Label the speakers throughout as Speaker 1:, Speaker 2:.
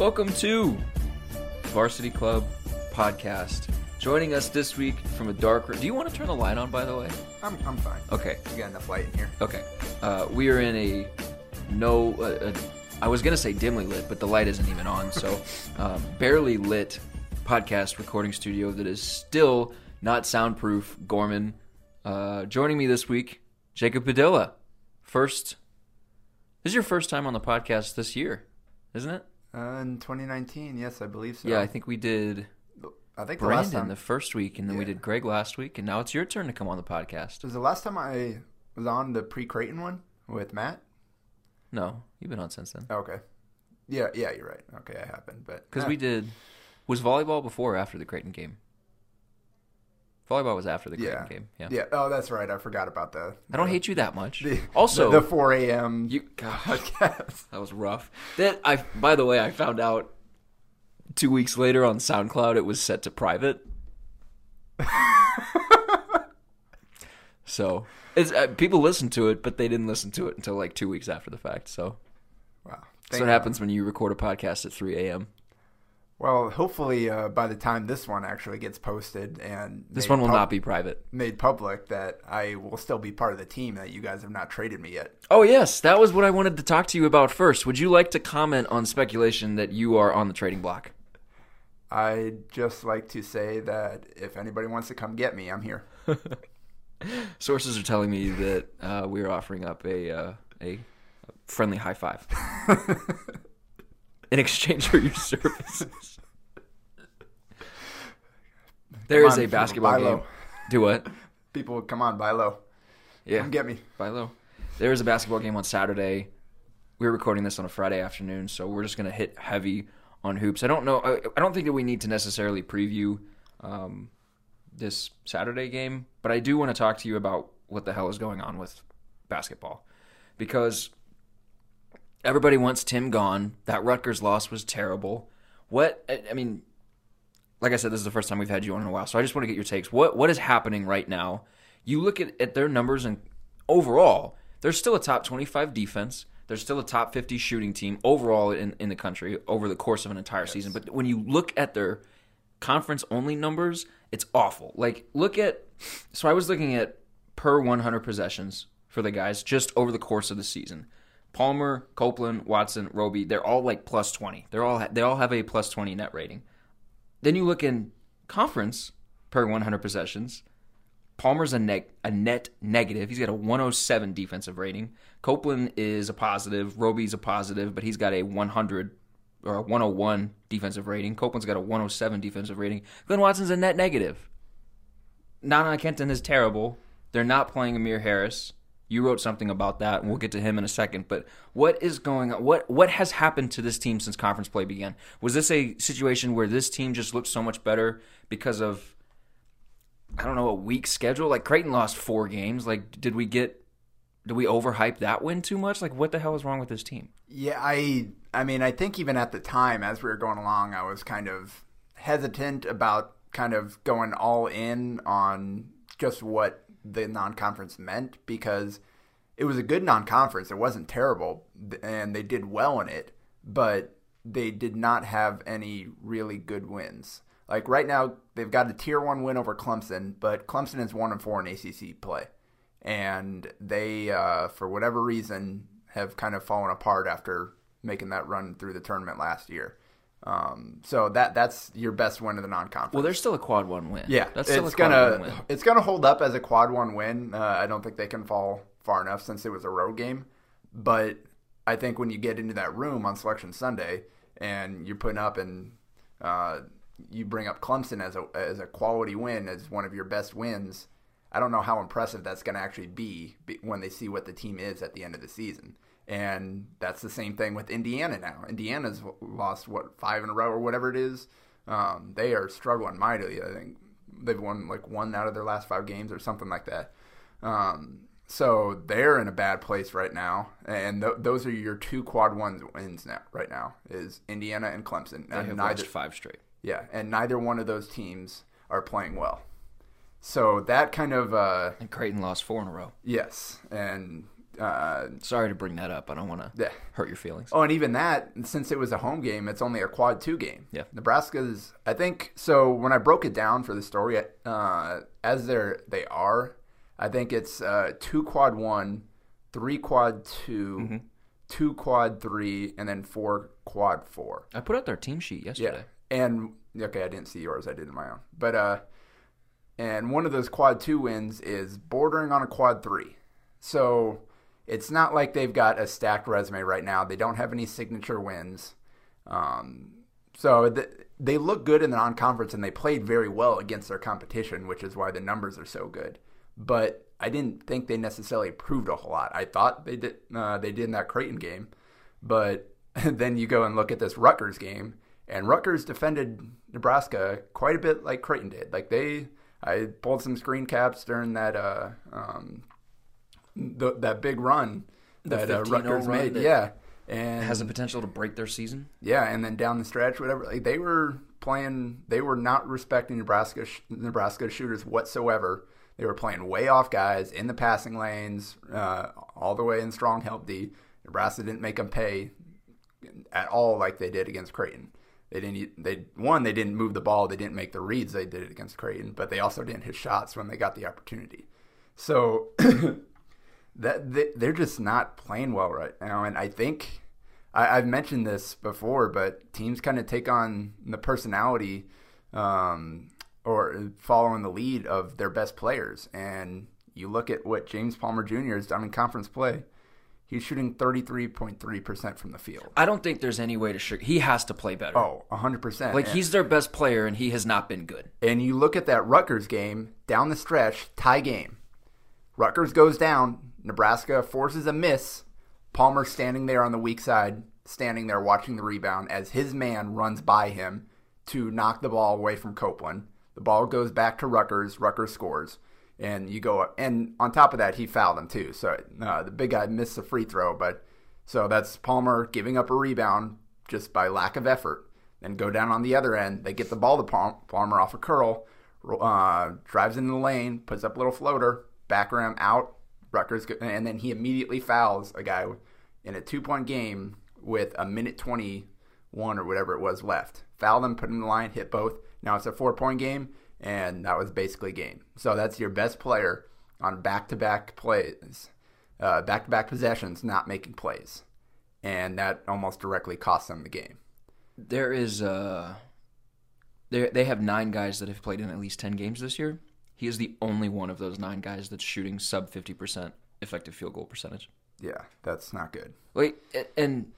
Speaker 1: Welcome to Varsity Club Podcast. Joining us this week from a dark room. Do you want to turn the light on, by the way?
Speaker 2: I'm, I'm fine.
Speaker 1: Okay.
Speaker 2: You got enough light in here.
Speaker 1: Okay. Uh, we are in a no. Uh, I was gonna say dimly lit, but the light isn't even on. So, um, barely lit podcast recording studio that is still not soundproof. Gorman. Uh, joining me this week, Jacob Padilla. First, this is your first time on the podcast this year, isn't it?
Speaker 2: Uh, in 2019, yes, I believe so.
Speaker 1: Yeah, I think we did
Speaker 2: I think the
Speaker 1: Brandon
Speaker 2: time
Speaker 1: the first week, and then we did Greg last week, and now it's your turn to come on the podcast.
Speaker 2: was the last time I was on the pre Creighton one with Matt.
Speaker 1: No, you've been on since then.
Speaker 2: Okay. Yeah, yeah, you're right. Okay, I been, but
Speaker 1: Because
Speaker 2: eh,
Speaker 1: we did. Was volleyball before or after the Creighton game? Volleyball was after the Creighton
Speaker 2: yeah,
Speaker 1: game. Yeah.
Speaker 2: yeah. Oh, that's right. I forgot about the.
Speaker 1: I don't hate you that much.
Speaker 2: the,
Speaker 1: also,
Speaker 2: the, the 4 a.m.
Speaker 1: you.
Speaker 2: Podcast.
Speaker 1: that was rough. That I. By the way, I found out two weeks later on SoundCloud it was set to private. so it's uh, people listened to it, but they didn't listen to it until like two weeks after the fact. So
Speaker 2: Wow.
Speaker 1: that's
Speaker 2: Thank
Speaker 1: what
Speaker 2: God.
Speaker 1: happens when you record a podcast at 3 a.m.
Speaker 2: Well, hopefully, uh, by the time this one actually gets posted and
Speaker 1: This one will
Speaker 2: pub-
Speaker 1: not be private.
Speaker 2: made public, that I will still be part of the team. That you guys have not traded me yet.
Speaker 1: Oh yes, that was what I wanted to talk to you about first. Would you like to comment on speculation that you are on the trading block?
Speaker 2: I'd just like to say that if anybody wants to come get me, I'm here.
Speaker 1: Sources are telling me that uh, we're offering up a uh, a friendly high five in exchange for your services. There
Speaker 2: Come
Speaker 1: is
Speaker 2: on,
Speaker 1: a basketball game.
Speaker 2: low.
Speaker 1: Do what?
Speaker 2: People, come on, buy low.
Speaker 1: Yeah,
Speaker 2: Come get me.
Speaker 1: buy low. There is a basketball game on Saturday. We're recording this on a Friday afternoon, so we're just gonna hit heavy on hoops. I don't know. I, I don't think that we need to necessarily preview um, this Saturday game, but I do want to talk to you about what the hell is going on with basketball because everybody wants Tim gone. That Rutgers loss was terrible. What I mean, like I said, this is the first time we've had you on in a while, so I just want to get your takes. What what is happening right now? You look at, at their numbers and overall, they're still a top twenty five defense. They're still a top fifty shooting team overall in, in the country over the course of an entire season. But when you look at their conference only numbers, it's awful. Like look at so I was looking at per one hundred possessions for the guys just over the course of the season. Palmer, Copeland, Watson, Roby, they're all like plus 20. They're all they all have a plus 20 net rating. Then you look in conference per 100 possessions. Palmer's a, a net negative. He's got a 107 defensive rating. Copeland is a positive. Roby's a positive, but he's got a 100 or a 101 defensive rating. Copeland's got a 107 defensive rating. Glynn Watson's a net negative. Nana Akenten is terrible. They're not playing Amir Harris. You wrote something about that, and we'll get to him in a second. But what is going on? What what has happened to this team since conference play began? Was this a situation where this team just looked so much better because of I don't know a weak schedule? Like Creighton lost four games. Like did we get did we overhype that win too much? Like what the hell is wrong with this team?
Speaker 2: Yeah, I I mean, I think even at the time as we were going along, I was kind of hesitant about kind of going all in on just what the non-conference meant because it was a good non-conference. It wasn't terrible and they did well in it, but they did not have any really good wins. Like right now, they've got a tier 1 win over Clemson, but Clemson is 1 and 4 in ACC play. And they uh, for whatever reason have kind of fallen apart after making that run through the tournament last year. Um, so that that's your best win of the non-conference.
Speaker 1: Well, there's still a quad one win.
Speaker 2: yeah,
Speaker 1: that's still
Speaker 2: it's
Speaker 1: a quad
Speaker 2: gonna
Speaker 1: one win.
Speaker 2: it's gonna hold up as a quad one win. Uh, I don't think they can fall far enough since it was a road game, but I think when you get into that room on Selection Sunday and you're putting up and uh, you bring up Clemson as a as a quality win as one of your best wins, I don't know how impressive that's going to actually be when they see what the team is at the end of the season. And that's the same thing with Indiana now. Indiana's lost what five in a row or whatever it is. Um, they are struggling mightily. I think they've won like one out of their last five games or something like that. Um, so they're in a bad place right now, and th- those are your two quad one wins now. Right now is Indiana and Clemson.
Speaker 1: They have neither, five straight.
Speaker 2: Yeah, and neither one of those teams are playing well. So that kind of uh,
Speaker 1: and Creighton lost four in a row.
Speaker 2: Yes, and uh,
Speaker 1: sorry to bring that up. I don't want to
Speaker 2: yeah.
Speaker 1: hurt your feelings.
Speaker 2: Oh, and even that, since it was a home game, it's only a quad two game.
Speaker 1: Yeah,
Speaker 2: Nebraska's. I think so. When I broke it down for the story, uh, as they're they are, I think it's uh, two quad one, three quad 2 mm-hmm. two quad three, and then four quad four.
Speaker 1: I put out their team sheet yesterday.
Speaker 2: Yeah, and okay, I didn't see yours. I did my own, but uh, and one of those quad two wins is bordering on a quad three. So it's not like they've got a stacked resume right now. They don't have any signature wins. Um, so th- they look good in the non-conference, and they played very well against their competition, which is why the numbers are so good. But I didn't think they necessarily proved a whole lot. I thought they did. Uh, they did in that Creighton game, but then you go and look at this Rutgers game, and Rutgers defended Nebraska quite a bit like Creighton did. Like they I pulled some screen caps during that uh, um, the, that big run that uh, Rutgers made. Yeah, and
Speaker 1: has the potential to break their season.
Speaker 2: Yeah, and then down the stretch, whatever like, they were playing, they were not respecting Nebraska Nebraska shooters whatsoever. They were playing way off guys in the passing lanes, uh, all the way in strong help D. Nebraska didn't make them pay at all like they did against Creighton. They didn't. They one. They didn't move the ball. They didn't make the reads. They did it against Creighton, but they also didn't hit shots when they got the opportunity. So that they, they're just not playing well right now. And I think I, have mentioned this before, but teams kind of take on the personality um, or following the lead of their best players. And you look at what James Palmer Jr. has done in conference play. He's shooting 33.3% from the field.
Speaker 1: I don't think there's any way to shoot. He has to play better.
Speaker 2: Oh, 100%.
Speaker 1: Like, and, he's their best player, and he has not been good.
Speaker 2: And you look at that Rutgers game, down the stretch, tie game. Rutgers goes down. Nebraska forces a miss. Palmer standing there on the weak side, standing there watching the rebound as his man runs by him to knock the ball away from Copeland. The ball goes back to Rutgers. Rutgers scores and you go up. And on top of that, he fouled him too. So uh, the big guy missed a free throw, but so that's Palmer giving up a rebound just by lack of effort. Then go down on the other end. They get the ball to Palmer off a curl, uh, drives into the lane, puts up a little floater, back rim out. Rutgers, and then he immediately fouls a guy in a two point game with a minute 21 or whatever it was left. Foul them, put him in the line, hit both. Now it's a four point game and that was basically game. So that's your best player on back-to-back plays, uh, back-to-back possessions, not making plays, and that almost directly cost them the game.
Speaker 1: There is uh, they they have nine guys that have played in at least ten games this year. He is the only one of those nine guys that's shooting sub fifty percent effective field goal percentage.
Speaker 2: Yeah, that's not good.
Speaker 1: Wait, and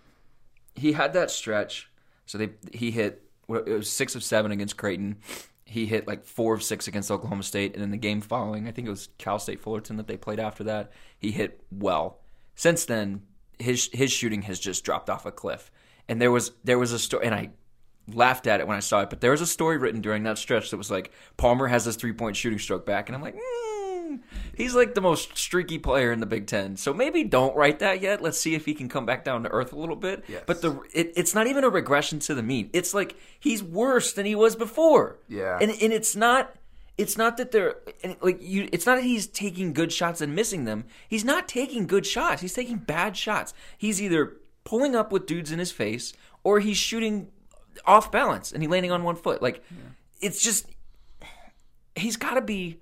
Speaker 1: he had that stretch. So they he hit it was six of seven against Creighton he hit like four of six against Oklahoma State, and in the game following, I think it was Cal State Fullerton that they played after that. He hit well. Since then, his his shooting has just dropped off a cliff. And there was there was a story, and I laughed at it when I saw it, but there was a story written during that stretch that was like Palmer has his three point shooting stroke back, and I'm like. Mm he's like the most streaky player in the Big Ten. So maybe don't write that yet. Let's see if he can come back down to earth a little bit.
Speaker 2: Yes.
Speaker 1: But the it, it's not even a regression to the mean. It's like he's worse than he was before.
Speaker 2: Yeah.
Speaker 1: And and it's not it's not that they're like you it's not that he's taking good shots and missing them. He's not taking good shots. He's taking bad shots. He's either pulling up with dudes in his face or he's shooting off balance and he landing on one foot. Like yeah. it's just he's got to be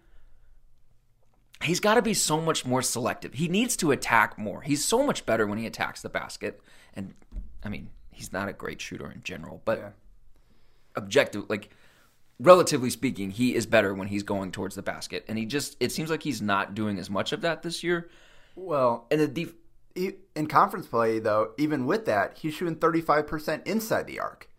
Speaker 1: he's got to be so much more selective. He needs to attack more. He's so much better when he attacks the basket. And I mean, he's not a great shooter in general, but yeah. objective like relatively speaking, he is better when he's going towards the basket. And he just it seems like he's not doing as much of that this year.
Speaker 2: Well,
Speaker 1: and the def-
Speaker 2: in conference play though, even with that, he's shooting 35% inside the arc.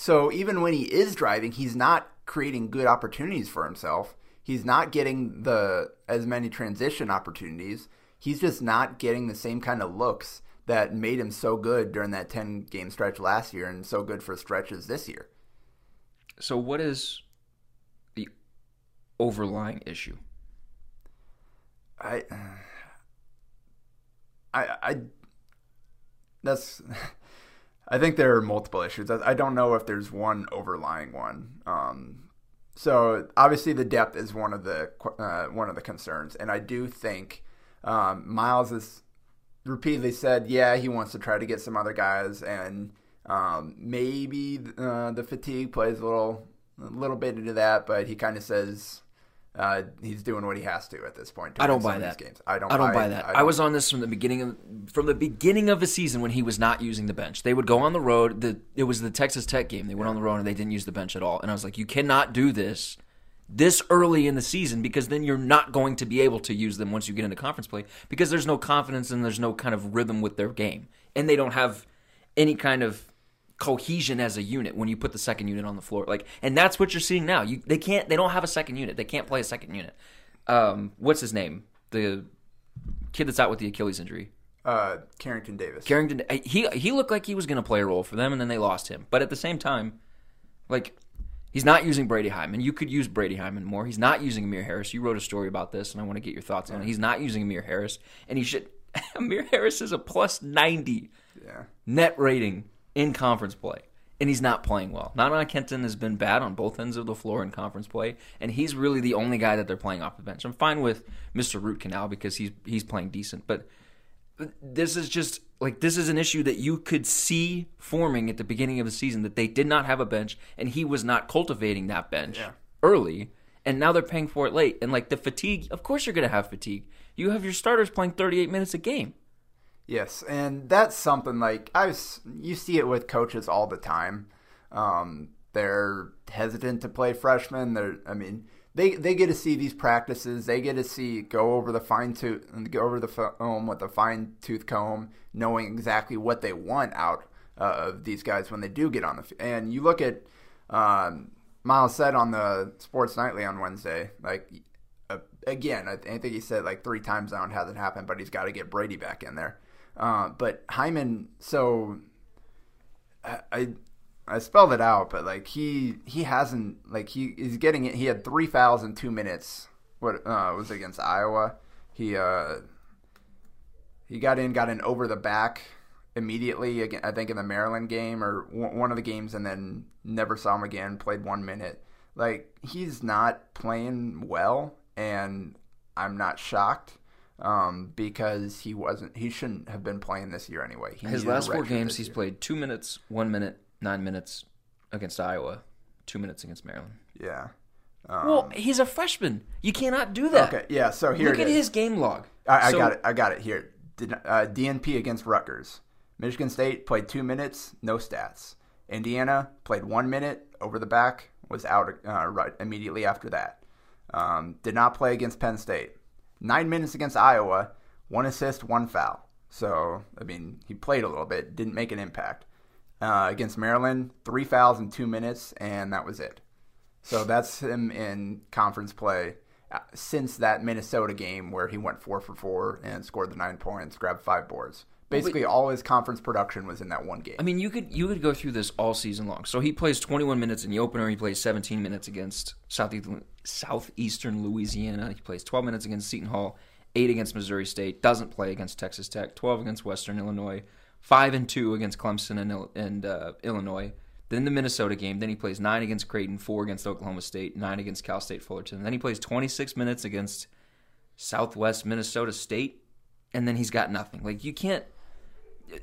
Speaker 2: So even when he is driving, he's not creating good opportunities for himself He's not getting the as many transition opportunities. He's just not getting the same kind of looks that made him so good during that 10 game stretch last year and so good for stretches this year.
Speaker 1: So, what is the overlying issue?
Speaker 2: I, I, I, that's, I think there are multiple issues. I don't know if there's one overlying one. Um, so obviously the depth is one of the uh, one of the concerns, and I do think um, Miles has repeatedly said, yeah, he wants to try to get some other guys, and um, maybe uh, the fatigue plays a little a little bit into that, but he kind of says uh, he's doing what he has to at this point.
Speaker 1: I don't buy that.
Speaker 2: Games. I don't.
Speaker 1: I don't
Speaker 2: buy,
Speaker 1: buy that. I, I, was on this from the beginning of from the beginning of the season when he was not using the bench. They would go on the road. The it was the Texas Tech game. They went on the road and they didn't use the bench at all. And I was like, you cannot do this this early in the season because then you're not going to be able to use them once you get into conference play because there's no confidence and there's no kind of rhythm with their game and they don't have any kind of cohesion as a unit when you put the second unit on the floor. Like, and that's what you're seeing now. You they can't they don't have a second unit. They can't play a second unit. Um, what's his name? The kid that's out with the Achilles injury.
Speaker 2: Uh, Karrington Davis.
Speaker 1: Karrington. He he looked like he was going to play a role for them, and then they lost him. But at the same time, like. He's not using Brady Heiman. You could use Brady Heiman more. He's not using Amir Harris. You wrote a story about this, and I want to get your thoughts on it. He's not using Amir Harris, and he should. Amir Harris is a plus ninety
Speaker 2: yeah.
Speaker 1: net rating in conference play and he's not playing well. Nana Akenten has been bad on both ends of the floor in conference play, and he's really the only guy that they're playing off the bench. I'm fine with Mr. Root Canal because he's he's playing decent, but this is just like this is an issue that you could see forming at the beginning of the season that they did not have a bench and he was not cultivating that bench
Speaker 2: yeah.
Speaker 1: early and now they're paying for it late and like the fatigue of course you're going to have fatigue you have your starters playing 38 minutes a game
Speaker 2: Yes, and that's something like I was, you see it with coaches all the time. Um, they're hesitant to play freshmen. They're, I mean, they they get to see these practices. They get to see go over the fine tooth, go over the film with a fine tooth comb, knowing exactly what they want out uh, of these guys when they do get on the. field. And you look at um, Miles said on the Sports Nightly on Wednesday, like uh, again, I, I think he said like three times now it hasn't happened, but he's got to get Brady back in there. Uh, but Heiman, so I, I, I spelled it out, but like he he hasn't like he is getting it. He had three fouls in two minutes. What uh, was against Iowa? He uh he got in, got in over the back immediately. Again, I think in the Maryland game or one of the games, and then never saw him again. Played one minute. Like he's not playing well, and I'm not shocked um, because he wasn't. He shouldn't have been playing this year anyway. He
Speaker 1: His last four games, he's year. played two minutes, one minute, nine minutes against Iowa, two minutes against Maryland.
Speaker 2: Yeah.
Speaker 1: Um, well, he's a freshman. You cannot do that.
Speaker 2: Okay. Yeah. So here,
Speaker 1: look at his game log.
Speaker 2: I, I
Speaker 1: so,
Speaker 2: got it. I got it here. Uh, DNP against Rutgers. Michigan State played two minutes, no stats. Indiana played one minute over the back, was out uh, right immediately after that. Um, did not play against Penn State nine minutes against Iowa, one assist, one foul. So, I mean, he played a little bit, didn't make an impact. Uh, against Maryland, three fouls in two minutes, and that was it. So that's him in conference play uh, since that Minnesota game where he went four for four and scored the nine points, grabbed five boards. Basically, all his conference production was in that one game.
Speaker 1: I mean, you could you could go through this all season long. So he plays 21 minutes in the opener. He plays 17 minutes against Southeastern Southeastern Louisiana. He plays 12 minutes against Seton Hall, eight against Missouri State. Doesn't play against Texas Tech. 12 against Western Illinois. Five and two against Clemson and, and uh, Illinois. Then the Minnesota game. Then he plays nine against Creighton, four against Oklahoma State, nine against Cal State Fullerton. Then he plays 26 minutes against Southwest Minnesota State, and then he's got nothing. Like you can't,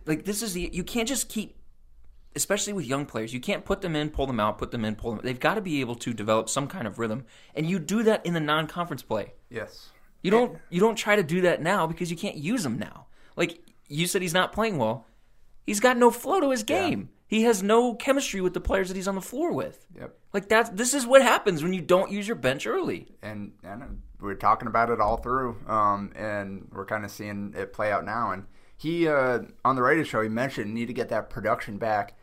Speaker 1: like this is the you can't just keep especially with young players, you can't put them in, pull them out, put them in, pull them. They've got to be able to develop some kind of rhythm, and you do that in the non-conference play.
Speaker 2: Yes.
Speaker 1: You don't you don't try to do that now because you can't use him now. Like you said, he's not playing well. He's got no flow to his game. Yeah. He has no chemistry with the players that he's on the floor with.
Speaker 2: Yep.
Speaker 1: Like that's this is what happens when you don't use your bench early.
Speaker 2: And and we're talking about it all through, um, and we're kind of seeing it play out now. And he uh, on the radio show he mentioned need to get that production back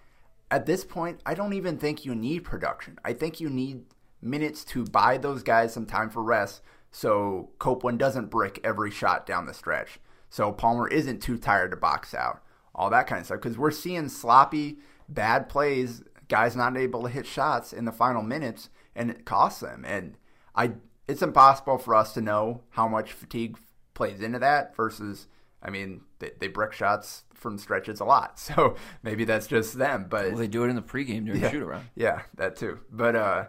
Speaker 2: at this point, I don't even think you need production. I think you need minutes to buy those guys some time for rest so Copeland doesn't brick every shot down the stretch. So Palmer isn't too tired to box out. All that kind of stuff. Because we're seeing sloppy, bad plays, guys not able to hit shots in the final minutes, and it costs them. And I, it's impossible for us to know how much fatigue plays into that versus, I mean, they, they brick shots from stretches a lot. So maybe that's just them. But
Speaker 1: Well, they do it in the pregame during
Speaker 2: yeah,
Speaker 1: the shoot around.
Speaker 2: Yeah, that too. But uh,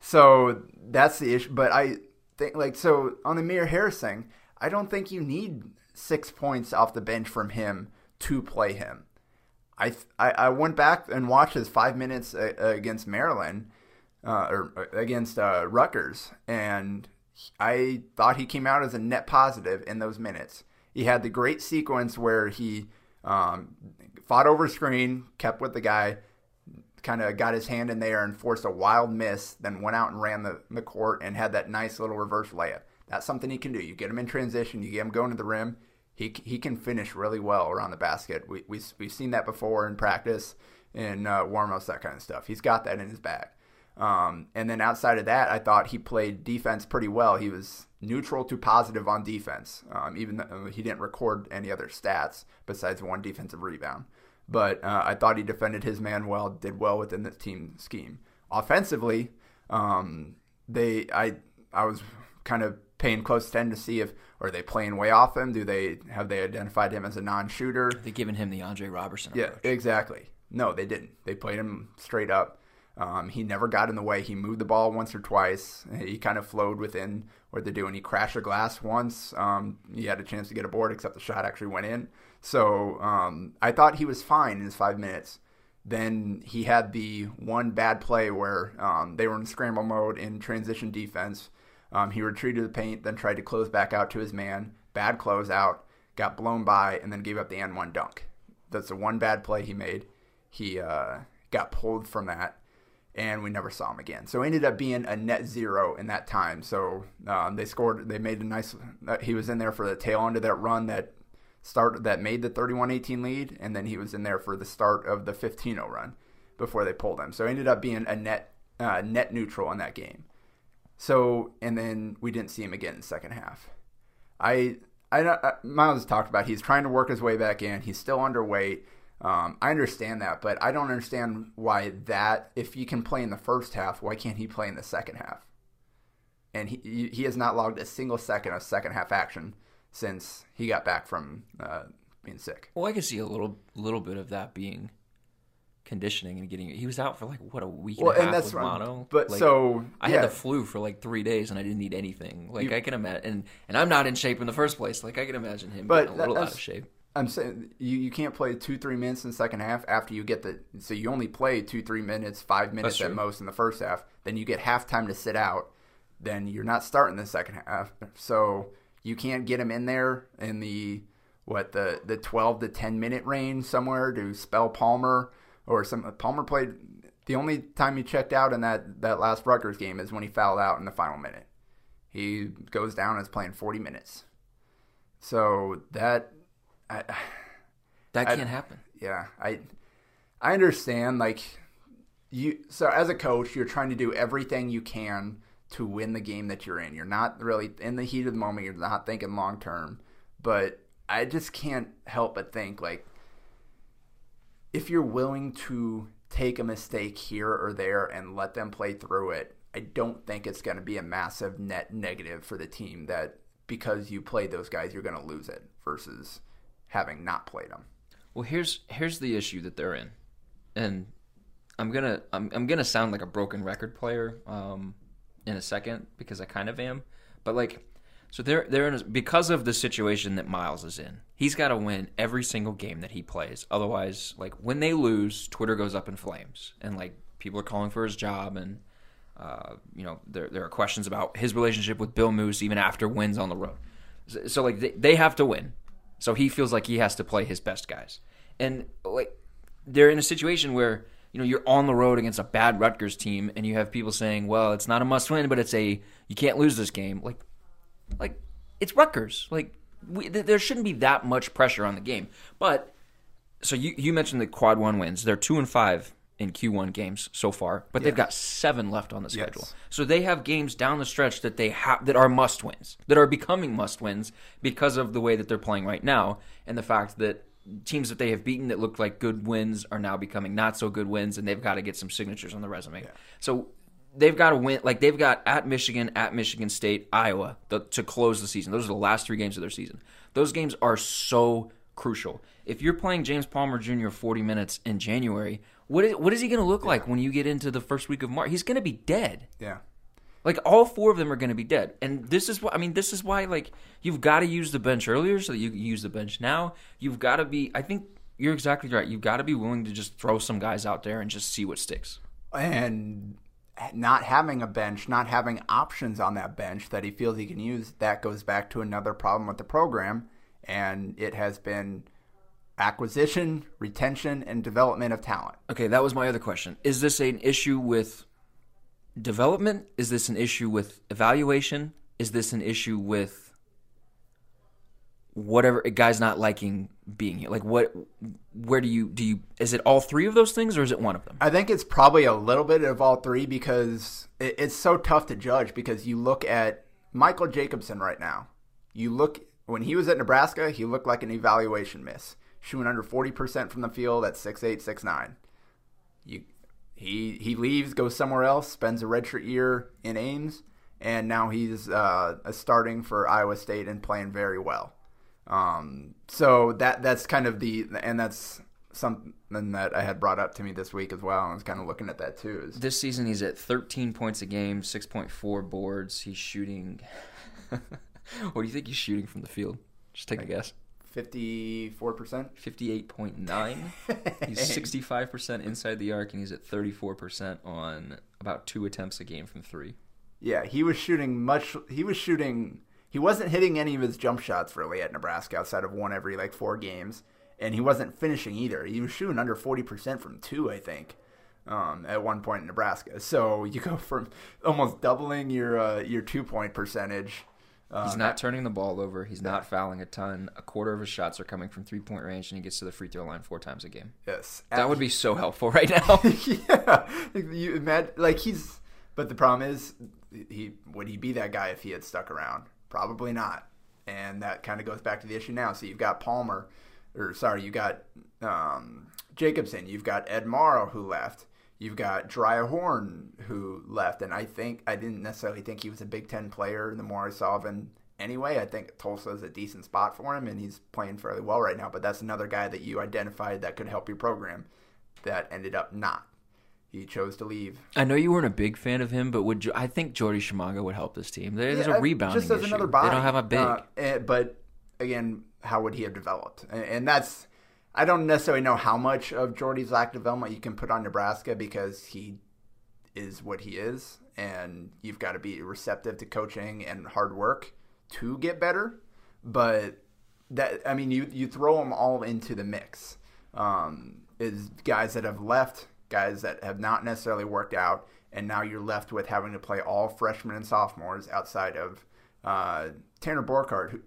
Speaker 2: so that's the issue. But I think like so on the Amir Harris thing, I don't think you need six points off the bench from him to play him. I I, I went back and watched his five minutes uh, against Maryland uh, or uh, against uh, Rutgers, and I thought he came out as a net positive in those minutes. He had the great sequence where he um, fought over screen, kept with the guy, kind of got his hand in there and forced a wild miss, then went out and ran the, the court and had that nice little reverse layup. That's something he can do. You get him in transition, you get him going to the rim. He, he can finish really well around the basket. We, we, we've seen that before in practice, in uh, warm-ups, that kind of stuff. He's got that in his bag. Um, and then outside of that, I thought he played defense pretty well. He was neutral to positive on defense, um, even though he didn't record any other stats besides one defensive rebound. But uh, I thought he defended his man well, did well within the team scheme. Offensively, um, they I I was kind of paying close attention to see if are they playing way off him? Do they have they identified him as a non-shooter?
Speaker 1: They given him the Andre Roberson
Speaker 2: Yeah, exactly. No, they didn't. They played him straight up. Um, he never got in the way. He moved the ball once or twice. He kind of flowed within what they're doing. He crashed a glass once. Um, he had a chance to get a board, except the shot actually went in. So um, I thought he was fine in his five minutes. Then he had the one bad play where um, they were in scramble mode in transition defense. Um, he retreated to the paint, then tried to close back out to his man. Bad close out, got blown by, and then gave up the n one dunk. That's the one bad play he made. He uh, got pulled from that, and we never saw him again. So ended up being a net zero in that time. So um, they scored. They made a nice. Uh, he was in there for the tail end of that run that start that made the 31-18 lead, and then he was in there for the start of the 15-0 run before they pulled him. So ended up being a net uh, net neutral in that game. So and then we didn't see him again in the second half. I I, I Miles talked about he's trying to work his way back in. He's still underweight. Um, I understand that, but I don't understand why that if he can play in the first half, why can't he play in the second half? And he he has not logged a single second of second half action since he got back from uh, being sick.
Speaker 1: Well, I can see a little little bit of that being conditioning and getting. He was out for like what a week
Speaker 2: Well,
Speaker 1: and a
Speaker 2: and
Speaker 1: half
Speaker 2: that's
Speaker 1: with mono.
Speaker 2: but
Speaker 1: Like,
Speaker 2: so,
Speaker 1: I
Speaker 2: yeah.
Speaker 1: had the flu for like three days and I didn't eat anything. Like
Speaker 2: You-
Speaker 1: I can imagine, and and I'm not in shape in the first place. Like I can imagine him
Speaker 2: But
Speaker 1: getting a little out of shape.
Speaker 2: I'm saying you, you can't play two three minutes in the second half after you get the so you only play two three minutes five minutes at most in the first half. Then you get halftime to sit out. Then you're not starting the second half. So you can't get him in there in the what the the 12 to 10 minute range somewhere to spell Palmer or some Palmer played the only time he checked out in that that last Rutgers game is when he fouled out in the final minute. He goes down as playing 40 minutes. So that I,
Speaker 1: That can't happen.
Speaker 2: yeah, I I understand like you so as a coach, you're trying to do everything you can to win the game that you're in. You're not really in the heat of the moment, you're not thinking long term, but I just can't help but think like if you're willing to take a mistake here or there and let them play through it, I don't think it's going to be a massive net negative for the team that because you played those guys, you're going to lose it versus having not played them.
Speaker 1: Well, here's here's the issue that they're in, and I'm gonna I'm I'm gonna sound like a broken record player um, in a second because I kind of am, but like, so they're they're in a, because of the situation that Miles is in. He's got to win every single game that he plays. Otherwise, like when they lose, Twitter goes up in flames, and like people are calling for his job, and uh, you know there there are questions about his relationship with Bill Moos even after wins on the road. So, so like they, they have to win. So he feels like he has to play his best guys. And like they're in a situation where, you know, you're on the road against a bad Rutgers team and you have people saying, "Well, it's not a must win, but it's a you can't lose this game." Like like it's Rutgers. Like we, th- there shouldn't be that much pressure on the game. But so you you mentioned the quad one wins. They're 2 and 5 in Q1 games so far, but they've got seven left on the schedule.
Speaker 2: Yes.
Speaker 1: So they have games down the stretch that they have that are must wins, that are becoming must wins because of the way that they're playing right now, and the fact that teams that they have beaten that looked like good wins are now becoming not so good wins, and they've got to get some signatures on the resume. So they've got to win. Like they've got at Michigan, at Michigan State, Iowa the, to close the season. Those are the last three games of their season. Those games are so crucial. If you're playing James Palmer Jr. 40 minutes in January, what is, what is he going to look like when you get into the first week of March? He's going to be dead.
Speaker 2: Yeah.
Speaker 1: Like all four of them are going to be dead, and this is why. I mean, this is why. Like you've got to use the bench earlier so that you can use the bench now. You've got to be. I think you're exactly right. You've got to be willing to just throw some guys out there and just see what sticks.
Speaker 2: and not having a bench, not having options on that bench that he feels he can use, that goes back to another problem with the program, and it has been acquisition, retention, and development of talent.
Speaker 1: Okay, that was my other question. Is this an issue with development? Is this an issue with evaluation? Is this an issue with whatever a guy's not liking being here? Like what where do you do you is it all three of those things or is it one of them?
Speaker 2: I think it's probably a little bit of all three because it, it's so tough to judge because you look at Michael Jacobson right now. You look when he was at Nebraska, he looked like an evaluation miss, shooting under forty percent from the field at six eight six nine. You he he leaves, goes somewhere else, spends a redshirt year in Ames, and now he's uh, starting for Iowa State and playing very well. Um, so that that's kind of the and that's something that I had brought up to me this week as well. I was kind of looking at that too. Is
Speaker 1: This season he's at 13 points a game, 6.4 boards. He's shooting What do you think he's shooting from the field? Just take a guess.
Speaker 2: fifty four percent.
Speaker 1: 58.9. He's 65% inside the arc and he's at 34% on about 2 attempts a game from 3.
Speaker 2: Yeah, he was shooting much. He was shooting. He wasn't hitting any of his jump shots really at Nebraska outside of one every like four games, and he wasn't finishing either. He was shooting under forty percent from two, I think, um, at one point in Nebraska. So you go from almost doubling your uh, your two point percentage. Uh,
Speaker 1: He's not turning the ball over. He's not fouling a ton. A quarter of his shots are coming from three point range, and he gets to the free throw line four times a game.
Speaker 2: Yes,
Speaker 1: That would be so helpful right now.
Speaker 2: yeah, you imagine like he's. But the problem is, he would he be that guy if he had stuck around? Probably not. And that kind of goes back to the issue now. So you've got Palmer, or sorry, you got um, Jacobson. You've got Ed Morrow who left. You've got Jeriah Horne who left, and I think I didn't necessarily think he was a Big Ten player. The more I saw of him, anyway, I think Tulsa is a decent spot for him, and he's playing fairly well right now. But that's another guy that you identified that could help your program. That ended up not. He chose to leave.
Speaker 1: I know you weren't a big fan of him, but would you, I think Jordy Tshimanga would help this team? There's
Speaker 2: Yeah,
Speaker 1: a rebounding
Speaker 2: just as
Speaker 1: issue.
Speaker 2: another body.
Speaker 1: They don't have a big.
Speaker 2: Uh, eh, but again, how would he have developed? And, and that's I don't necessarily know how much of Jordy's lack of development you can put on Nebraska because he is what he is, and you've got to be receptive to coaching and hard work to get better. But that I mean, you you throw them all into the mix. Um, is guys that have left, guys that have not necessarily worked out, and now you're left with having to play all freshmen and sophomores outside of uh, Tanner Borchardt. Who,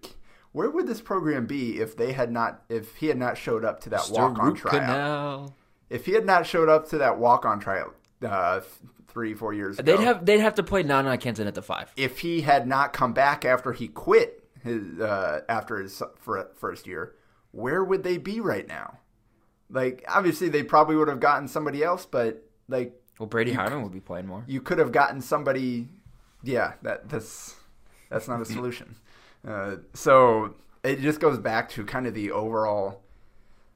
Speaker 2: where would this program be if they had not if he had not showed up to that walk on tryout?
Speaker 1: canal.
Speaker 2: If he had not showed up to that walk on tryout uh, three four years ago,
Speaker 1: They'd have they'd have to play Nana Akenten at the five.
Speaker 2: if he had not come back after he quit his uh, after his first year, where would they be right now? Like obviously they probably would have gotten somebody else, but like
Speaker 1: Well, Brady Heiman would be playing more.
Speaker 2: you could have gotten somebody. Yeah, that that's that's not a solution. Uh, so it just goes back to kind of the overall,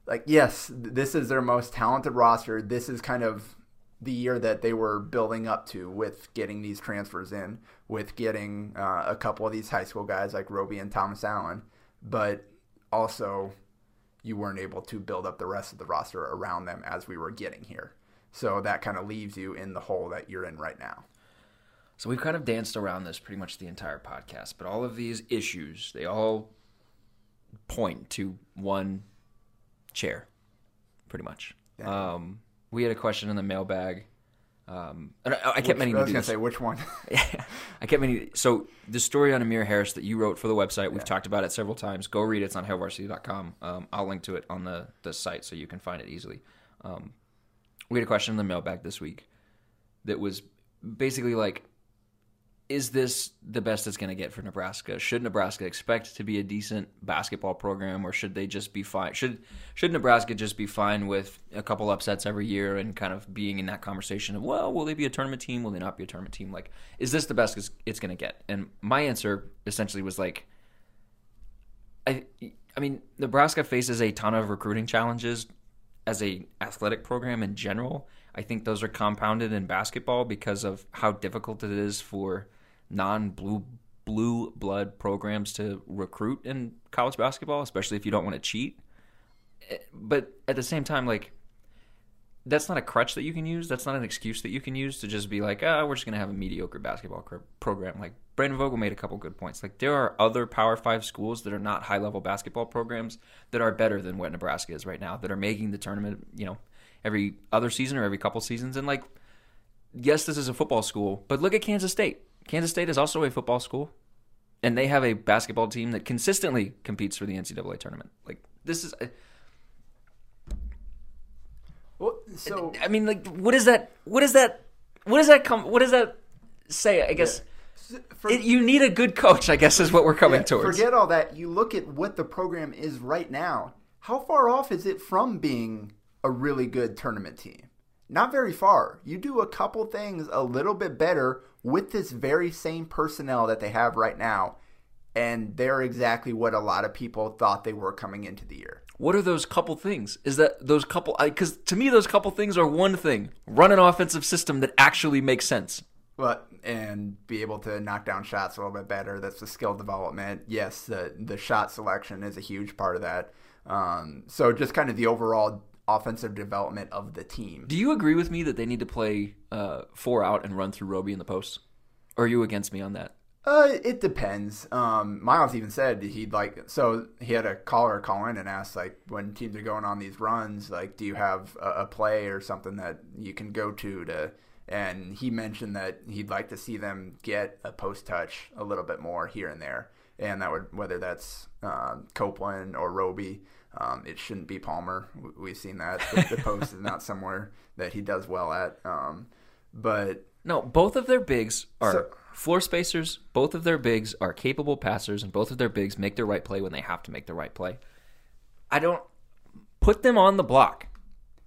Speaker 2: like yes, this is their most talented roster. This is kind of the year that they were building up to with getting these transfers in, with getting uh, a couple of these high school guys like Roby and Thomas Allen, but also you weren't able to build up the rest of the roster around them as we were getting here. So that kind of leaves you in the hole that you're in right now.
Speaker 1: So we've kind of danced around this pretty much the entire podcast, but all of these issues, they all point to one chair, pretty much. Um, we had a question in the mailbag. Um, and I, I kept
Speaker 2: Which-
Speaker 1: meaning
Speaker 2: I was gonna say which one.
Speaker 1: I kept meaning. So the story on Amir Harris that you wrote for the website, we've talked about it several times. Go read it. It's on hailvarsity.com. Um, I'll link to it on the, the site so you can find it easily. Um, we had a question in the mailbag this week that was basically like, is this the best it's going to get for Nebraska? Should Nebraska expect to be a decent basketball program, or should they just be fine? Should should Nebraska just be fine with a couple upsets every year and kind of being in that conversation of, well, will they be a tournament team? Will they not be a tournament team? Like, is this the best it's- going to get? And my answer essentially was like, I I mean, Nebraska faces a ton of recruiting challenges as a athletic program in general. I think those are compounded in basketball because of how difficult it is for non-blue blue blood programs to recruit in college basketball, especially if you don't want to cheat. Eh, But at the same time, like that's not a crutch that you can use. That's not an excuse that you can use to just be like, oh, we're just going to have a mediocre basketball program. Like Brandon Vogel made a couple good points. Like there are other Power Five schools that are not high level basketball programs that are better than what Nebraska is right now. That are making the tournament, you know, every other season or every couple seasons. And like, yes, this is a football school, but look at Kansas State. Kansas State is also a football school, and they have a basketball team that consistently competes for the NCAA tournament. Like this is.
Speaker 2: Uh, well, uh, so
Speaker 1: I mean, like, what is that? What is that? What does that come? What does that say? I guess
Speaker 2: for,
Speaker 1: it, you need a good coach. I guess is what we're coming
Speaker 2: Yeah,
Speaker 1: towards.
Speaker 2: Forget all that. You look at what the program is right now. How far off is it from being a really good tournament team? Not very far. You do a couple things a little bit better with this very same personnel that they have right now, and they're exactly what a lot of people thought they were coming into the year.
Speaker 1: What are those couple things? Is that those couple? Because to me, those couple things are one thing: run an offensive system that actually makes sense.
Speaker 2: But and be able to knock down shots a little bit better. That's the skill development. Yes, the the shot selection is a huge part of that. Um, so just kind of the overall offensive development of the team.
Speaker 1: Do you agree with me that they need to play uh, four out and run through Roby in the post? Or are you against me on that?
Speaker 2: Uh, it depends. Um, Miles even said he'd like so he had a caller call in and asked like when teams are going on these runs, like do you have a, a play or something that you can go to to? And he mentioned that he'd like to see them get a post touch a little bit more here and there, and that would whether that's um, Copeland or Roby. Um, it shouldn't be Palmer. We- We've seen that the, the post is not somewhere that he does well at. Um, but
Speaker 1: No, both of their bigs are
Speaker 2: So-
Speaker 1: floor spacers. Both of their bigs are capable passers, and both of their bigs make the right play when they have to make the right play. I don't put them on the block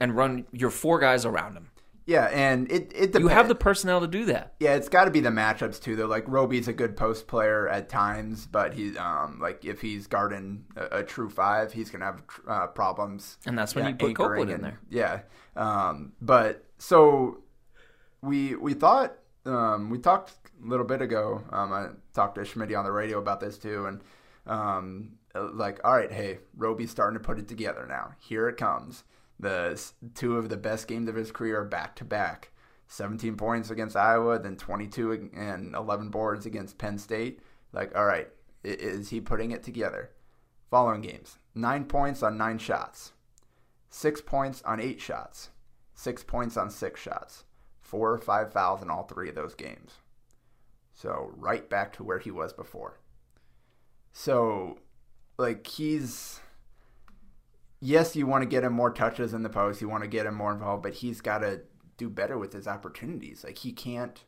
Speaker 1: and run your four guys around them.
Speaker 2: Yeah, and it it
Speaker 1: You have the personnel to do that.
Speaker 2: Yeah, it's got to be the matchups too. Though, like Roby's a good post player at times, but he's um like if he's guarding a, a true five, he's gonna have uh, problems.
Speaker 1: And that's when you put Copeland in there.
Speaker 2: Yeah, um, but so we we thought um, we talked a little bit ago. Um, I talked to Schmidt on the radio about this too, and um, like, all right, hey, Roby's starting to put it together now. Here it comes. The two of the best games of his career back to back. 17 points against Iowa, then 22 and 11 boards against Penn State. Like, all right, is he putting it together? Following games: nine points on nine shots, six points on eight shots, six points on six shots, four or five fouls in all three of those games. So right back to where he was before. So, like he's yes, you want to get him more touches in the post, you want to get him more involved, but he's got to do better with his opportunities. Like he can't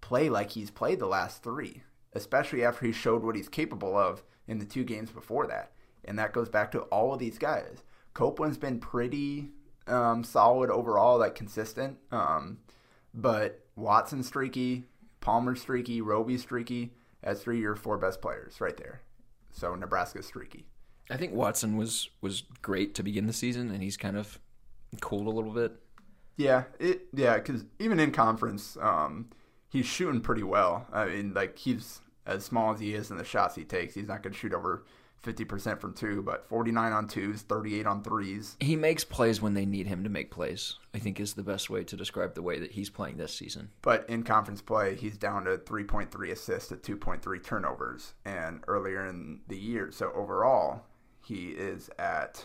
Speaker 2: play like he's played the last three, especially after he showed what he's capable of in the two games before that. And that goes back to all of these guys. Copeland's been pretty um, solid overall, like consistent. Um, but Watson streaky, Palmer streaky, Roby streaky. That's three your four best players right there. So Nebraska's streaky.
Speaker 1: I think Watson was was great to begin the season, and he's kind of cooled a little bit.
Speaker 2: Yeah, it yeah, because even in conference, um, he's shooting pretty well. I mean, like he's as small as he is in the shots he takes, he's not going to shoot over fifty percent from two, but forty nine on twos, thirty eight on threes.
Speaker 1: He makes plays when they need him to make plays. I think is the best way to describe the way that he's playing this season.
Speaker 2: But in conference play, he's down to three point three assists at two point three turnovers, and earlier in the year, so overall, he is at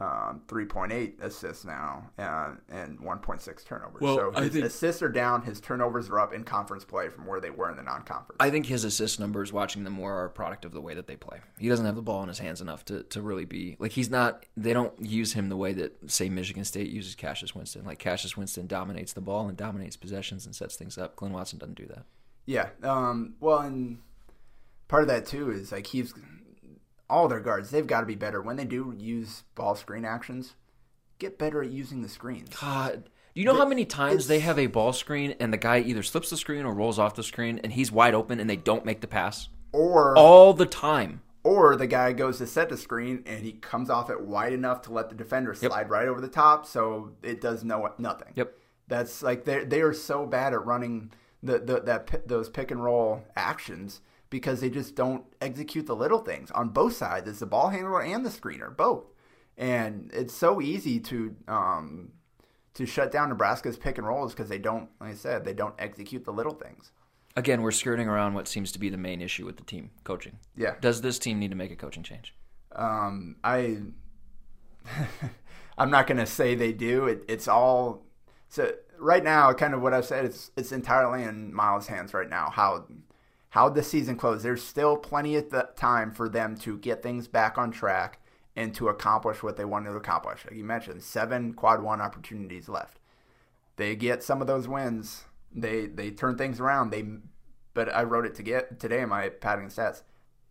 Speaker 2: um, 3.8 assists now uh, and 1.6 turnovers.
Speaker 1: Well,
Speaker 2: so his
Speaker 1: think-
Speaker 2: assists are down. His turnovers are up in conference play from where they were in the non-conference.
Speaker 1: I think his assist numbers, watching them more, are a product of the way that they play. He doesn't have the ball in his hands enough to, to really be like he's not. They don't use him the way that say Michigan State uses Cassius Winston. Like Cassius Winston dominates the ball and dominates possessions and sets things up. Glynn Watson doesn't do that.
Speaker 2: Yeah. Um, well, and part of that too is like he's all their guards. They've got to be better when they do use ball screen actions. Get better at using the screens.
Speaker 1: God, do you know how many times they have a ball screen and the guy either slips the screen or rolls off the screen and he's wide open and they don't make the pass
Speaker 2: Or
Speaker 1: all the time?
Speaker 2: or the guy goes to set the screen and he comes off it wide enough to let the defender slide right over the top, so it does no nothing.
Speaker 1: Yep.
Speaker 2: That's like they they are so bad at running the, the that those pick and roll actions because they just don't execute the little things on both sides. It's the ball handler and the screener, both, and it's so easy to um to shut down Nebraska's pick and rolls because they don't, like I said, they don't execute the little things.
Speaker 1: Again, we're skirting around what seems to be the main issue with the team coaching.
Speaker 2: Yeah.
Speaker 1: Does this team need to make a coaching change?
Speaker 2: Um, I I'm not gonna say they do. It, it's all so right now. Kind of what I've said. It's it's entirely in Miles' hands right now. How how the season closed. There's still plenty of the time for them to get things back on track and to accomplish what they wanted to accomplish. Like you mentioned, seven quad one opportunities left. They get some of those wins. They they turn things around. They but I wrote it to get today in my padding stats.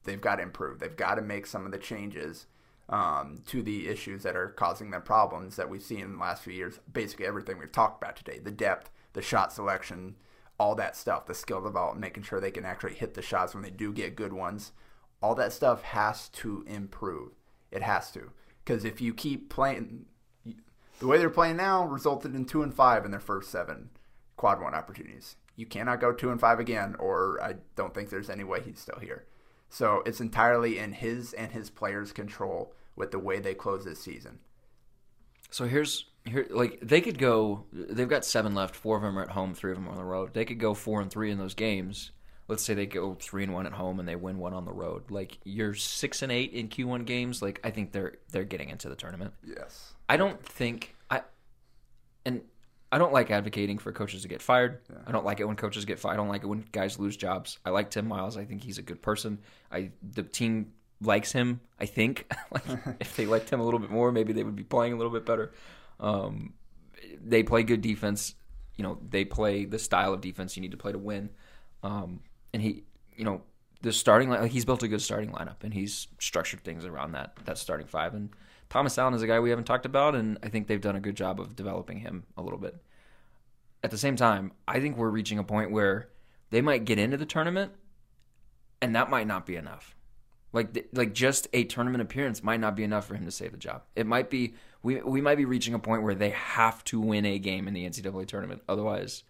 Speaker 2: They've got to improve. They've got to make some of the changes um, to the issues that are causing them problems that we've seen in the last few years. Basically, everything we've talked about today: the depth, the shot selection, all that stuff, the skill development, making sure they can actually hit the shots when they do get good ones. All that stuff has to improve. It has to, because if you keep playing the way they're playing now, resulted in two and five in their first seven quad one opportunities. You cannot go two and five again, or I don't think there's any way he's still here. So it's entirely in his and his players' control with the way they close this season.
Speaker 1: So here's here like they could go. They've got seven left. Four of them are at home. Three of them are on the road. They could go four and three in those games. Let's say they go three and one at home and they win one on the road. Like you're six and eight in Q1 games. Like I think they're they're getting into the tournament.
Speaker 2: Yes.
Speaker 1: I don't think I and I don't like advocating for coaches to get fired. I don't like it when coaches get fired. I don't like it when guys lose jobs. I like Tim Miles. I think he's a good person. I the team likes him. I think like if they liked him a little bit more, maybe they would be playing a little bit better. Um, they play good defense. You know, they play the style of defense you need to play to win. Um, and he, you know, the starting like he's built a good starting lineup and he's structured things around that that starting five. And Thomas Allen is a guy we haven't talked about, and I think they've done a good job of developing him a little bit. At the same time, I think we're reaching a point where they might get into the tournament, and that might not be enough. Like, th- like just a tournament appearance might not be enough for him to save the job. It might be we we might be reaching a point where they have to win a game in the NCAA tournament, otherwise,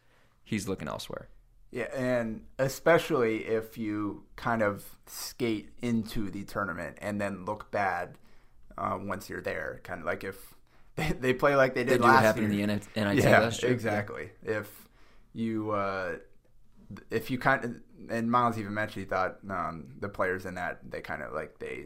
Speaker 1: he's looking elsewhere.
Speaker 2: Yeah, and especially if you kind of skate into the tournament and then look bad uh, once you're there. Kind of like if they, they play like they
Speaker 1: They
Speaker 2: did
Speaker 1: what
Speaker 2: last
Speaker 1: happened
Speaker 2: year.
Speaker 1: in the NIT
Speaker 2: yeah,
Speaker 1: last year.
Speaker 2: exactly. If you uh, if you kind of and Miles even mentioned he thought um, the players in that they kind of like they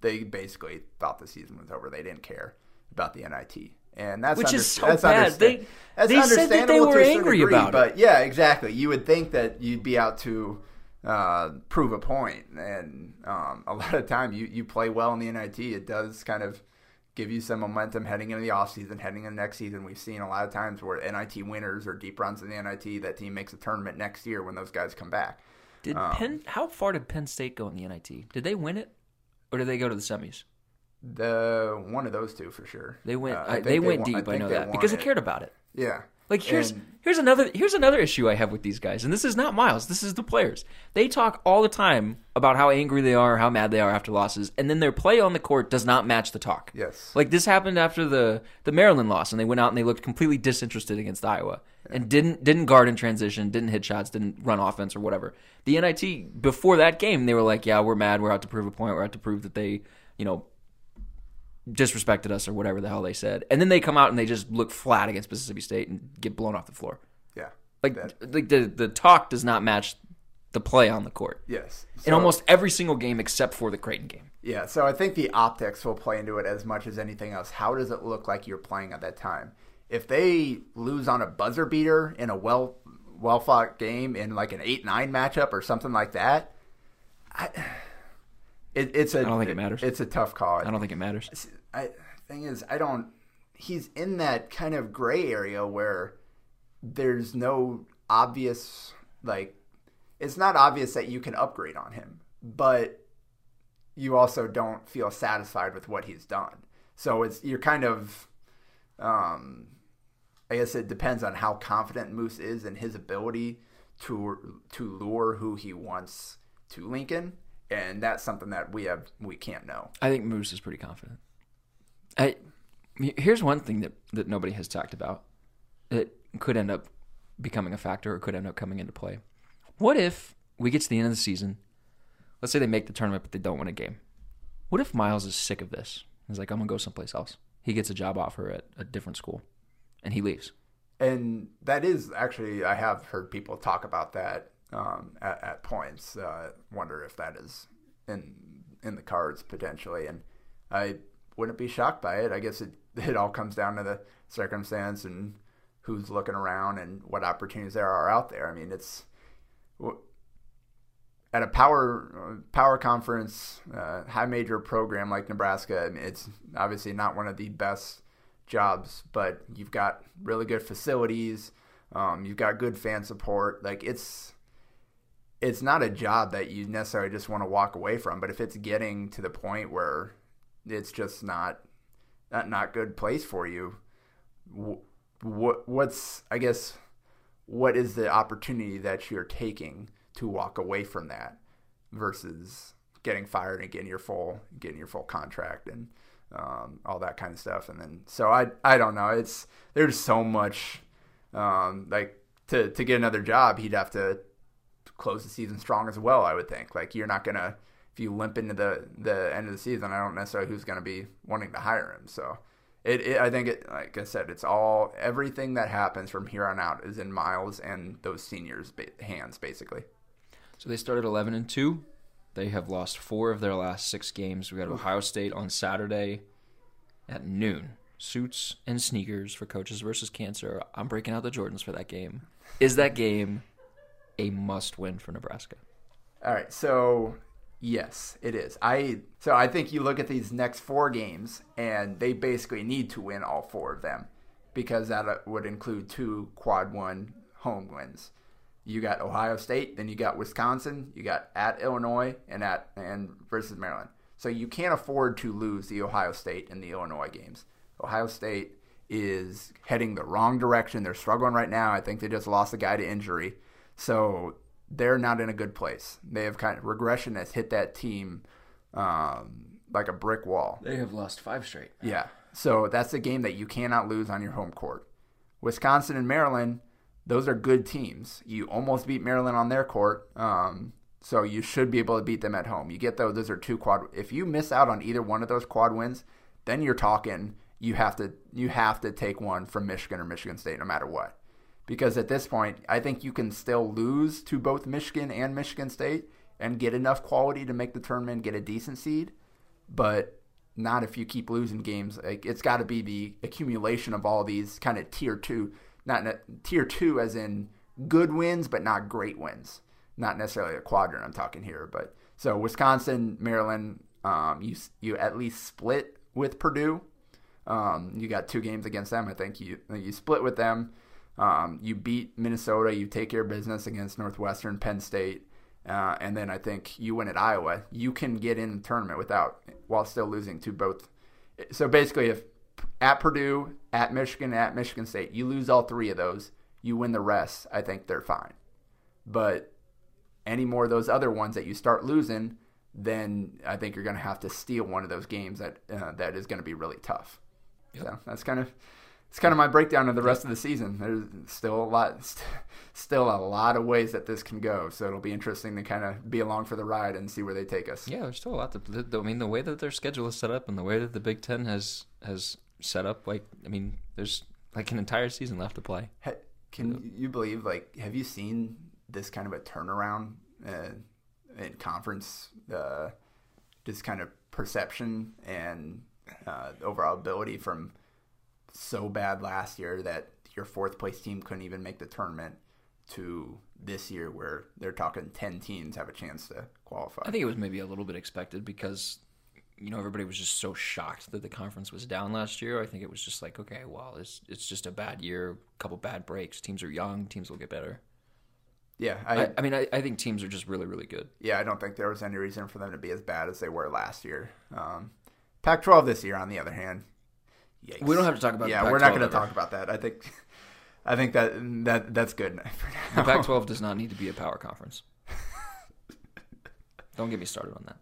Speaker 2: they basically thought the season was over. They didn't care about the NIT. And that's
Speaker 1: Which
Speaker 2: under-
Speaker 1: is so
Speaker 2: that's
Speaker 1: bad. They-
Speaker 2: that's
Speaker 1: they said that they
Speaker 2: understandable
Speaker 1: were
Speaker 2: to a certain
Speaker 1: angry
Speaker 2: degree,
Speaker 1: about it.
Speaker 2: but yeah, exactly. You would think that you'd be out to uh, prove a point, and um, a lot of time you, you play well in the NIT. It does kind of give you some momentum heading into the offseason, heading into next season. We've seen a lot of times where NIT winners or deep runs in the NIT, that team makes a tournament next year when those guys come back.
Speaker 1: Did Penn? How far did Penn State go in the NIT? Did they win it, or did they go to the semis?
Speaker 2: The one of those two for sure.
Speaker 1: They went.
Speaker 2: Uh,
Speaker 1: I
Speaker 2: think
Speaker 1: they went
Speaker 2: won-
Speaker 1: deep. I,
Speaker 2: think
Speaker 1: know that because I
Speaker 2: it.
Speaker 1: cared about it.
Speaker 2: Yeah.
Speaker 1: Like here's
Speaker 2: And-
Speaker 1: here's another here's another issue I have with these guys, and this is not Miles. This is the players. They talk all the time about how angry they are, how mad they are after losses, and then their play on the court does not match the talk.
Speaker 2: Yes.
Speaker 1: Like this happened after the the Maryland loss, and they went out and they looked completely disinterested against Iowa, and didn't didn't guard in transition, didn't hit shots, didn't run offense or whatever. The NIT before that game, they were like, "Yeah, we're mad. We're out to prove a point. We're out to prove that they, you know." Disrespected us or whatever the hell they said. And then they come out and they just look flat against Mississippi State and get blown off the floor.
Speaker 2: Yeah.
Speaker 1: Like
Speaker 2: That-
Speaker 1: like the the talk does not match the play on the court.
Speaker 2: Yes.
Speaker 1: in almost every single game except for the Creighton game.
Speaker 2: Yeah, so I think the optics will play into it as much as anything else. How does it look like you're playing at that time? If they lose on a buzzer beater in a well well fought game in like an eight nine matchup or something like that, I, it, it's a
Speaker 1: I don't think it matters.
Speaker 2: It's a tough call.
Speaker 1: I don't think it matters.
Speaker 2: I thing is, I don't. He's in that kind of gray area where there's no obvious like. It's not obvious that you can upgrade on him, but you also don't feel satisfied with what he's done. So it's you're kind of. Um, I guess it depends on how confident Moos is in his ability to to lure who he wants to Lincoln, and that's something that we have we can't know.
Speaker 1: I think Moos is pretty confident. I here's one thing that that nobody has talked about. It could end up becoming a factor or could end up coming into play. What if we get to the end of the season? Let's say they make the tournament, but they don't win a game. What if Miles is sick of this? He's like, I'm gonna go someplace else. He gets a job offer at a different school, and he leaves.
Speaker 2: and that is actually I have heard people talk about that um, at, at points. Uh, wonder if that is in in the cards potentially, and I wouldn't be shocked by it. I guess it it all comes down to the circumstance and who's looking around and what opportunities there are out there. I mean, it's at a power power conference, uh, high major program like Nebraska. I mean, it's obviously not one of the best jobs, but you've got really good facilities. Um, you've got good fan support. Like it's it's not a job that you necessarily just want to walk away from. But if it's getting to the point where it's just not not not good place for you, what what's I guess what is the opportunity that you're taking to walk away from that versus getting fired and getting your full getting your full contract and um, all that kind of stuff and then so I I don't know it's there's so much um, like to to get another job he'd have to close the season strong as well I would think like you're not gonna if you limp into the the end of the season I don't necessarily who's gonna be wanting to hire him so it, it, I think it, like I said, it's all everything that happens from here on out is in Miles and those seniors' ba- hands, basically.
Speaker 1: So they started 11 and 2. They have lost 4 of their last 6 games. We got Ohio State on Saturday at noon. Suits and sneakers for coaches versus cancer. I'm breaking out the Jordans for that game. Is that game a must win for Nebraska?
Speaker 2: All right, so yes, it is. I so I think you look at these next four games, and they basically need to win all four of them because that uh, would include two quad one home wins. You got Ohio State, then you got Wisconsin, you got at Illinois, and at and versus Maryland. So you can't afford to lose the Ohio State and the Illinois games. Ohio State is heading the wrong direction. They're struggling right now. I think they just lost a guy to injury. So they're not in a good place. They have kind of regression has hit that team um, like a brick wall.
Speaker 1: They have lost 5 straight.
Speaker 2: Yeah. So that's a game that you cannot lose on your home court. Wisconsin and Maryland, those are good teams. You almost beat Maryland on their court. Um, so you should be able to beat them at home. You get those; those are two quad. If you miss out on either one of those quad wins, then you're talking you have to you have to take one from Michigan or Michigan State, no matter what. Because at this point, I think you can still lose to both Michigan and Michigan State and get enough quality to make the tournament, get a decent seed, but not if you keep losing games. Like it's got to be the accumulation of all these kind of tier two, not tier two as in good wins, but not great wins. Not necessarily a quadrant. I'm talking here, but so Wisconsin, Maryland, um, you you at least split with Purdue. Um, you got two games against them. I think you you split with them. Um, you beat Minnesota. You take your business against Northwestern, Penn State, uh, and then I think you win at Iowa. You can get in the tournament without while still losing to both. So basically, if at Purdue, at Michigan, at Michigan State, you lose all three of those, you win the rest. I think they're fine. But any more of those other ones that you start losing, then I think you're going to have to steal one of those games that uh, that is going to be really tough. Yep. So that's kind of it's kind of my breakdown of the rest of the season. There's still a lot, st- still a lot of ways that this can go. So it'll be interesting to kind of be along for the ride and see where they take us.
Speaker 1: Yeah, there's still a lot. To, I mean, the way that their schedule is set up and the way that the Big Ten has has set up, like, I mean, there's like an entire season left to play.
Speaker 2: Can you believe? Like, have you seen this kind of a turnaround uh, in conference, uh, just kind of perception and uh, overall ability from so bad last year that your fourth place team couldn't even make the tournament to this year where they're talking 10 teams have a chance to qualify.
Speaker 1: I think it was maybe a little bit expected because you know everybody was just so shocked that the conference was down last year. I think it was just like, okay, well, it's it's just a bad year, a couple bad breaks. Teams are young, teams will get better.
Speaker 2: yeah, I,
Speaker 1: I, I mean, I, I think teams are just really, really good.
Speaker 2: yeah, I don't think there was any reason for them to be as bad as they were last year. Um, Pac-12 this year, on the other hand, yikes.
Speaker 1: We don't have to talk about
Speaker 2: Yeah,
Speaker 1: the
Speaker 2: we're not going to talk about that. I think, I think that that that's good. For
Speaker 1: The. Pac-12 does not need to be a power conference. Don't get me started on that.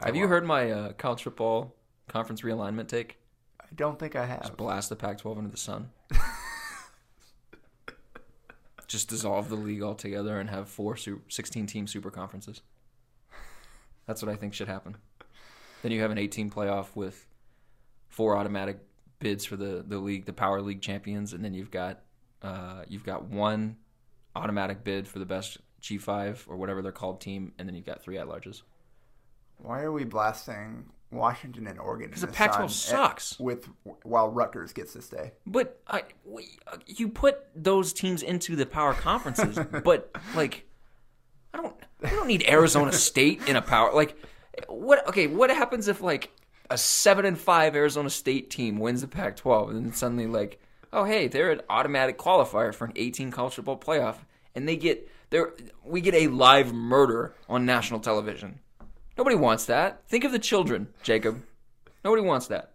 Speaker 2: I
Speaker 1: Have you
Speaker 2: won't.
Speaker 1: heard my uh, college football conference realignment take?
Speaker 2: I don't think I have.
Speaker 1: Just blast the Pac-12 into the sun. Just dissolve the league altogether and have four su- 16-team super conferences. That's what I think should happen. Then you have an 18 playoff with four automatic bids for the, the league, the power league champions, and then you've got uh, you've got one automatic bid for the best G5 or whatever they're called team, and then you've got three at larges.
Speaker 2: Why are we blasting Washington and Oregon?
Speaker 1: Because the Pac-12
Speaker 2: at-
Speaker 1: sucks.
Speaker 2: With while Rutgers gets to stay.
Speaker 1: But I, we, uh, you put those teams into the power conferences, but like, I don't, I don't need Arizona State in a power. Like, what? Okay, what happens if like a seven and five Arizona State team wins the Pac-12, and then suddenly like, oh hey, they're an automatic qualifier for an 18 college football playoff, and they get there. We get a live murder on national television. Nobody wants that. Think of the children, Jacob. Nobody wants that.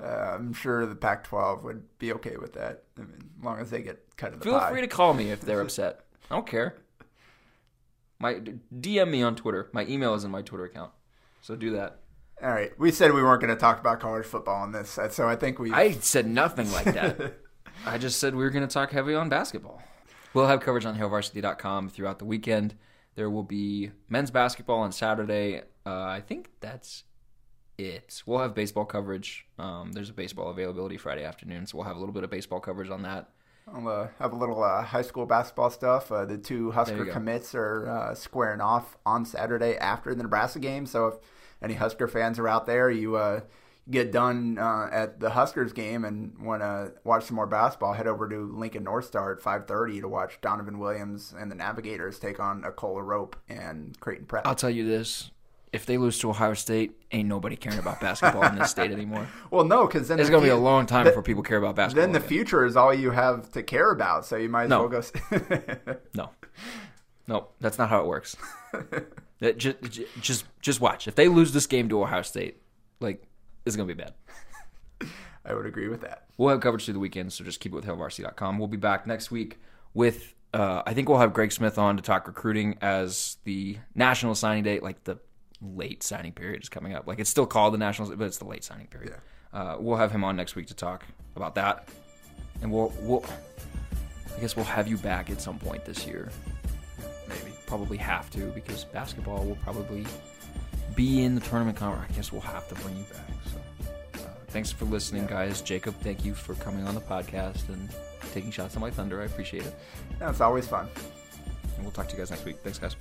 Speaker 2: Uh, I'm sure the Pac-12 would be okay with that. I mean, as long as they get cut of the
Speaker 1: Feel
Speaker 2: pie.
Speaker 1: free to call me if they're upset. I don't care. My DM me on Twitter. My email is in my Twitter account, so do that.
Speaker 2: All right, we said we weren't going to talk about college football on this, so I think we.
Speaker 1: I said nothing like that. I just said we were going to talk heavy on basketball. We'll have coverage on HailVarsity.com throughout the weekend. There will be men's basketball on Saturday. Uh, I think that's it. We'll have baseball coverage. Um, there's a baseball availability Friday afternoon, so we'll have a little bit of baseball coverage on that.
Speaker 2: I'll uh, have a little uh, high school basketball stuff. Uh, the two Husker commits are uh, squaring off on Saturday after the Nebraska game. So if any Husker fans are out there, you uh, get done uh, at the Huskers game and want to watch some more basketball, head over to Lincoln North Star at 5:30 to watch Donovan Williams and the Navigators take on Akol Arop and Creighton Prep.
Speaker 1: I'll tell you this: if they lose to Ohio State, ain't nobody caring about basketball in this state anymore.
Speaker 2: well, no, because then
Speaker 1: It's
Speaker 2: the
Speaker 1: gonna be a long time
Speaker 2: th-
Speaker 1: before people care about basketball.
Speaker 2: Then the
Speaker 1: again.
Speaker 2: future is all you have to care about. So you might as
Speaker 1: No.
Speaker 2: well go.
Speaker 1: No, no, that's not how it works. That just, just, just watch. If they lose this game to Ohio State, like it's gonna be bad.
Speaker 2: I would agree with that.
Speaker 1: We'll have coverage through the weekend, so just keep it with HailVarsity.com. We'll be back next week with. Uh, I think we'll have Greg Smith on to talk recruiting as the national signing date, like the late signing period is coming up. Like it's still called the national, but it's the late signing period. Uh, we'll have him on next week to talk about that, and we'll we'll. I guess we'll have you back at some point this year.
Speaker 2: Maybe.
Speaker 1: Probably have to because basketball will probably be in the tournament. Con- I guess we'll have to bring you back. So, uh, thanks for listening, guys. Jacob, thank you for coming on the podcast and taking shots on my thunder. I appreciate it.
Speaker 2: Yeah, it's always fun.
Speaker 1: And we'll talk to you guys next week. Thanks, guys.